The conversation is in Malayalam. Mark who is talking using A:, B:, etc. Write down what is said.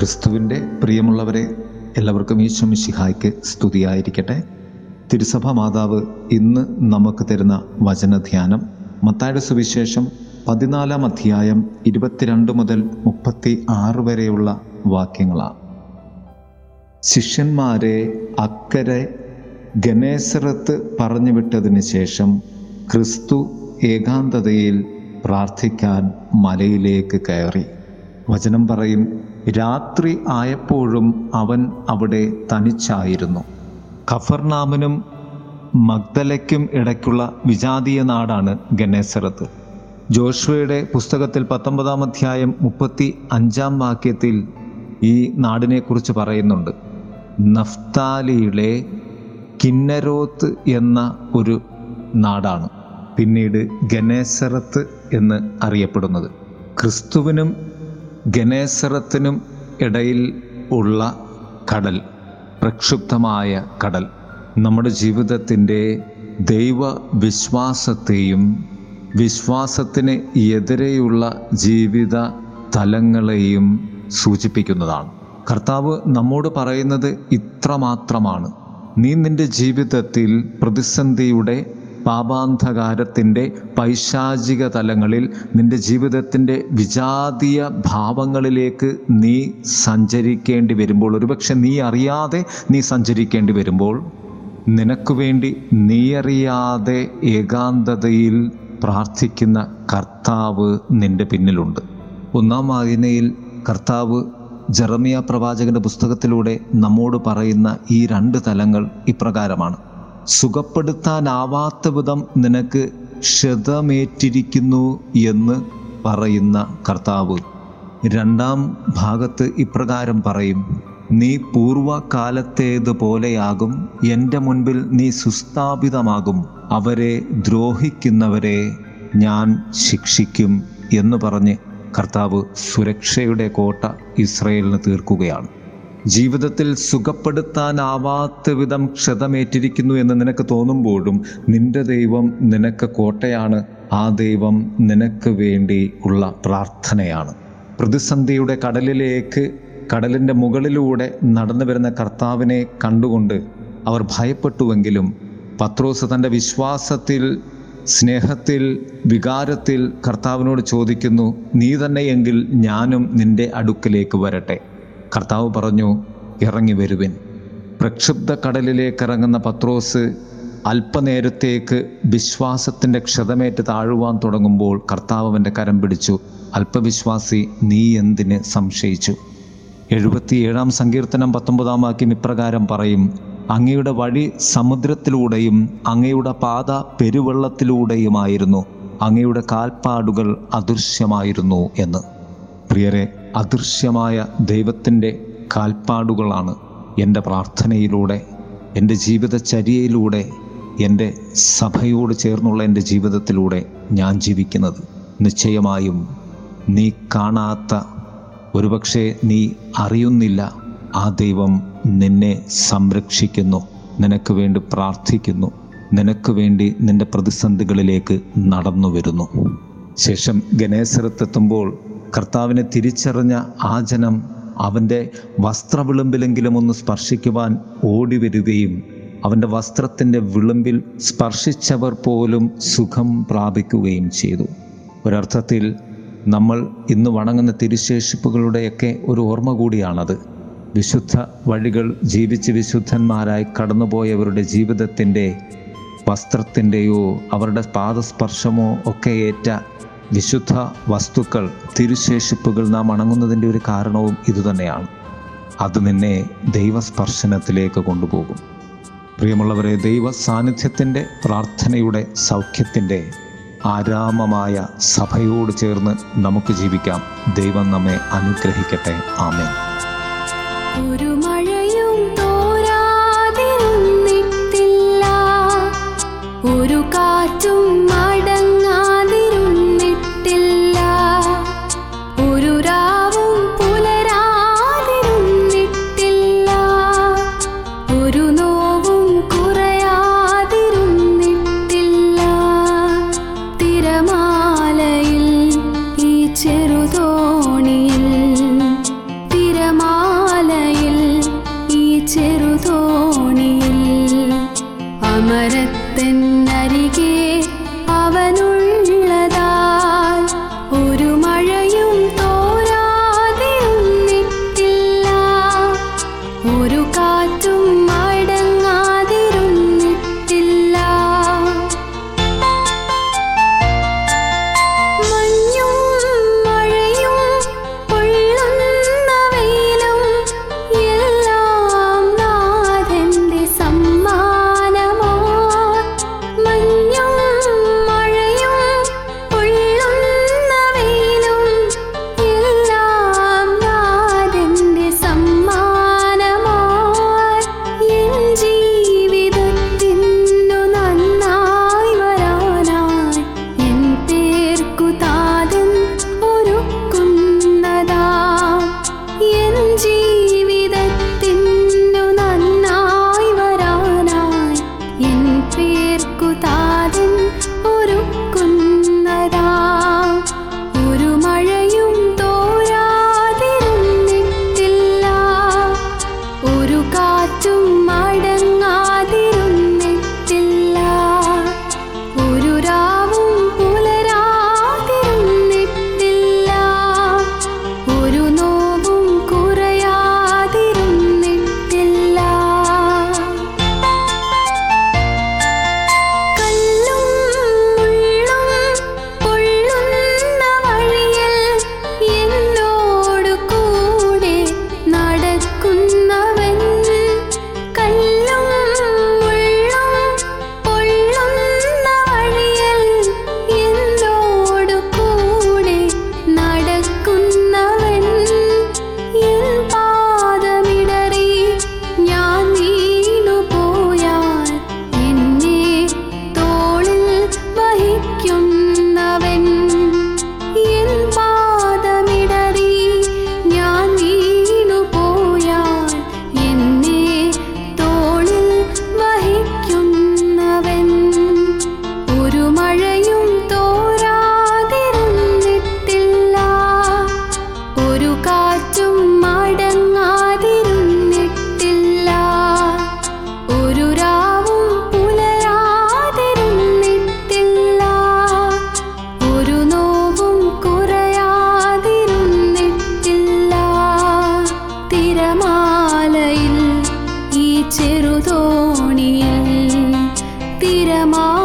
A: ക്രിസ്തുവിന്റെ പ്രിയമുള്ളവരെ എല്ലാവർക്കും ഈശോ മിശിഹായ്ക്ക് സ്തുതിയായിരിക്കട്ടെ. തിരുസഭ മാതാവ് ഇന്ന് നമുക്ക് തരുന്ന വചനധ്യാനം മത്തായുടെ സുവിശേഷം പതിനാലാം അധ്യായം ഇരുപത്തിരണ്ട് മുതൽ മുപ്പത്തി ആറ് വരെയുള്ള വാക്യങ്ങളാണ്. ശിഷ്യന്മാരെ അക്കരെ ഗണേശ്വരത്ത് പറഞ്ഞു വിട്ടതിന് ശേഷം ക്രിസ്തു ഏകാന്തതയിൽ പ്രാർത്ഥിക്കാൻ മലയിലേക്ക് കയറി. വചനം പറയും രാത്രി ആയപ്പോഴും അവൻ അവിടെ തനിച്ചായിരുന്നു. ഖഫർനാമിനും മഗ്ദലയ്ക്കും ഇടയ്ക്കുള്ള വിജാതീയ നാടാണ് ഗണേസറത്ത് ജോഷുവയുടെ പുസ്തകത്തിൽ പത്തൊമ്പതാം അധ്യായം മുപ്പത്തി അഞ്ചാം വാക്യത്തിൽ ഈ നാടിനെക്കുറിച്ച് പറയുന്നുണ്ട്. നഫ്താലിയിലെ കിന്നരോത്ത് എന്ന ഒരു നാടാണ് പിന്നീട് ഗനേസറത്ത് എന്ന് അറിയപ്പെടുന്നത്. ക്രിസ്തുവിനും ഗനേസറത്തിനും ഇടയിൽ ഉള്ള കടൽ പ്രക്ഷുബ്ധമായ കടൽ. നമ്മുടെ ജീവിതത്തിന്റെ ദൈവ വിശ്വാസത്തെയും വിശ്വാസത്തിന് എതിരെയുള്ള ജീവിത തലങ്ങളെയും സൂചിപ്പിക്കുന്നതാണ്. കർത്താവ് നമ്മോട് പറയുന്നത് ഇത്രമാത്രമാണ്. നീ നിന്റെ ജീവിതത്തിൽ പ്രതിസന്ധിയുടെ പാപാന്ധകാരത്തിന്റെ പൈശാചിക തലങ്ങളിൽ നിന്റെ ജീവിതത്തിന്റെ വിജാതീയ ഭാവങ്ങളിലേക്ക് നീ സഞ്ചരിക്കേണ്ടി വരുമ്പോൾ ഒരുപക്ഷെ നീ അറിയാതെ നീ സഞ്ചരിക്കേണ്ടി വരുമ്പോൾ നിനക്ക് വേണ്ടി നീയറിയാതെ ഏകാന്തതയിൽ പ്രാർത്ഥിക്കുന്ന കർത്താവ് നിന്റെ പിന്നിലുണ്ട്. ഒന്നാം വായനയിൽ കർത്താവ് ജെറമിയ പ്രവാചകന്റെ പുസ്തകത്തിലൂടെ നമ്മോട് പറയുന്ന ഈ രണ്ട് തലങ്ങൾ ഇപ്രകാരമാണ്. സുഖപ്പെടുത്താനാവാത്ത വിധം നിനക്ക് ക്ഷതമേറ്റിരിക്കുന്നു എന്ന് പറയുന്ന കർത്താവ്. രണ്ടാം ഭാഗത്ത് ഇപ്രകാരം പറയും നീ പൂർവകാലത്തേതുപോലെയാകും എന്റെ മുൻപിൽ നീ സുസ്ഥാപിതമാകും. അവരെ ദ്രോഹിക്കുന്നവരെ ഞാൻ ശിക്ഷിക്കും എന്ന് പറഞ്ഞ് കർത്താവ് സുരക്ഷയുടെ കോട്ട ഇസ്രയേലിന് തീർക്കുകയാണ്. ജീവിതത്തിൽ സുഖപ്പെടുത്താനാവാത്ത വിധം ക്ഷതമേറ്റിരിക്കുന്നു എന്ന് നിനക്ക് തോന്നുമ്പോഴും നിന്റെ ദൈവം നിനക്ക് കോട്ടയാണ്. ആ ദൈവം നിനക്ക് വേണ്ടി ഉള്ള പ്രാർത്ഥനയാണ്. പ്രതിസന്ധിയുടെ കടലിലേക്ക് കടലിന്റെ മുകളിലൂടെ നടന്നു വരുന്ന കർത്താവിനെ കണ്ടുകൊണ്ട് അവർ ഭയപ്പെട്ടുവെങ്കിലും പത്രോസ് തന്റെ വിശ്വാസത്തിൽ സ്നേഹത്തിൽ വികാരത്തിൽ കർത്താവിനോട് ചോദിക്കുന്നു നീ തന്നെയെങ്കിൽ ഞാനും നിന്റെ അടുക്കിലേക്ക് വരട്ടെ. കർത്താവ് പറഞ്ഞു ഇറങ്ങി വരുവിൻ. പ്രക്ഷുബ്ധ കടലിലേക്ക് ഇറങ്ങുന്ന പത്രോസ് അല്പനേരത്തേക്ക് വിശ്വാസത്തിന്റെ ക്ഷതമേറ്റ് താഴുവാൻ തുടങ്ങുമ്പോൾ കർത്താവ് അവന്റെ കരം പിടിച്ചു. അല്പവിശ്വാസി നീ എന്തിന് സംശയിച്ചു? എഴുപത്തിയേഴാം സങ്കീർത്തനം പത്തൊമ്പതാം വാക്യം ഇപ്രകാരം പറയും അങ്ങയുടെ വഴി സമുദ്രത്തിലൂടെയും അങ്ങയുടെ പാത പെരുവെള്ളത്തിലൂടെയുമായിരുന്നു. അങ്ങയുടെ കാൽപ്പാടുകൾ അദൃശ്യമായിരുന്നു എന്ന്. പ്രിയരെ അദൃശ്യമായ ദൈവത്തിന്റെ കാൽപ്പാടുകളാണ് എന്റെ പ്രാർത്ഥനയിലൂടെ എന്റെ ജീവിതചര്യയിലൂടെ എന്റെ സഭയോട് ചേർന്നുള്ള എന്റെ ജീവിതത്തിലൂടെ ഞാൻ ജീവിക്കുന്നത്. നിശ്ചയമായും നീ കാണാത്ത ഒരുപക്ഷെ നീ അറിയുന്നില്ല ആ ദൈവം നിന്നെ സംരക്ഷിക്കുന്നു നിനക്ക് വേണ്ടി പ്രാർത്ഥിക്കുന്നു നിനക്ക് വേണ്ടി നിന്റെ പ്രതിസന്ധികളിലേക്ക് നടന്നു വരുന്നു. ശേഷം ഗണേശരത്തെത്തുമ്പോൾ കർത്താവിനെ തിരിച്ചറിഞ്ഞ ആ ജനം അവന്റെ വസ്ത്രവിളുമ്പിലെങ്കിലും ഒന്ന് സ്പർശിക്കുവാൻ ഓടി വരികയും അവന്റെ വസ്ത്രത്തിന്റെ വിളുമ്പിൽ സ്പർശിച്ചവർ പോലും സുഖം പ്രാപിക്കുകയും ചെയ്തു. ഒരർത്ഥത്തിൽ നമ്മൾ ഇന്ന് വണങ്ങുന്ന തിരുശേഷിപ്പുകളുടെയൊക്കെ ഒരു ഓർമ്മ കൂടിയാണത്. വിശുദ്ധ വഴികൾ ജീവിച്ച് വിശുദ്ധന്മാരായി കടന്നുപോയവരുടെ ജീവിതത്തിന്റെ വസ്ത്രത്തിന്റെയോ അവരുടെ പാദസ്പർശമോ ഒക്കെ ഏറ്റ വിശുദ്ധ വസ്തുക്കൾ തിരുശേഷിപ്പുകൾ നാം അണങ്ങുന്നതിന്റെ ഒരു കാരണവും ഇതുതന്നെയാണ്. അത് നിന്നെ ദൈവസ്പർശനത്തിലേക്ക് കൊണ്ടുപോകും. പ്രിയമുള്ളവരെ ദൈവ സാന്നിധ്യത്തിന്റെ പ്രാർത്ഥനയുടെ സൗഖ്യത്തിന്റെ ആരാമമായ സഭയോട് ചേർന്ന് നമുക്ക് ജീവിക്കാം. ദൈവം നമ്മെ അനുഗ്രഹിക്കട്ടെ. ആമേ
B: ഒരു മഴയും ഒരു കാറ്റും തിരമാലയിൽ ഈ ചെറുതോണിയിൽ തിരമാലയിൽ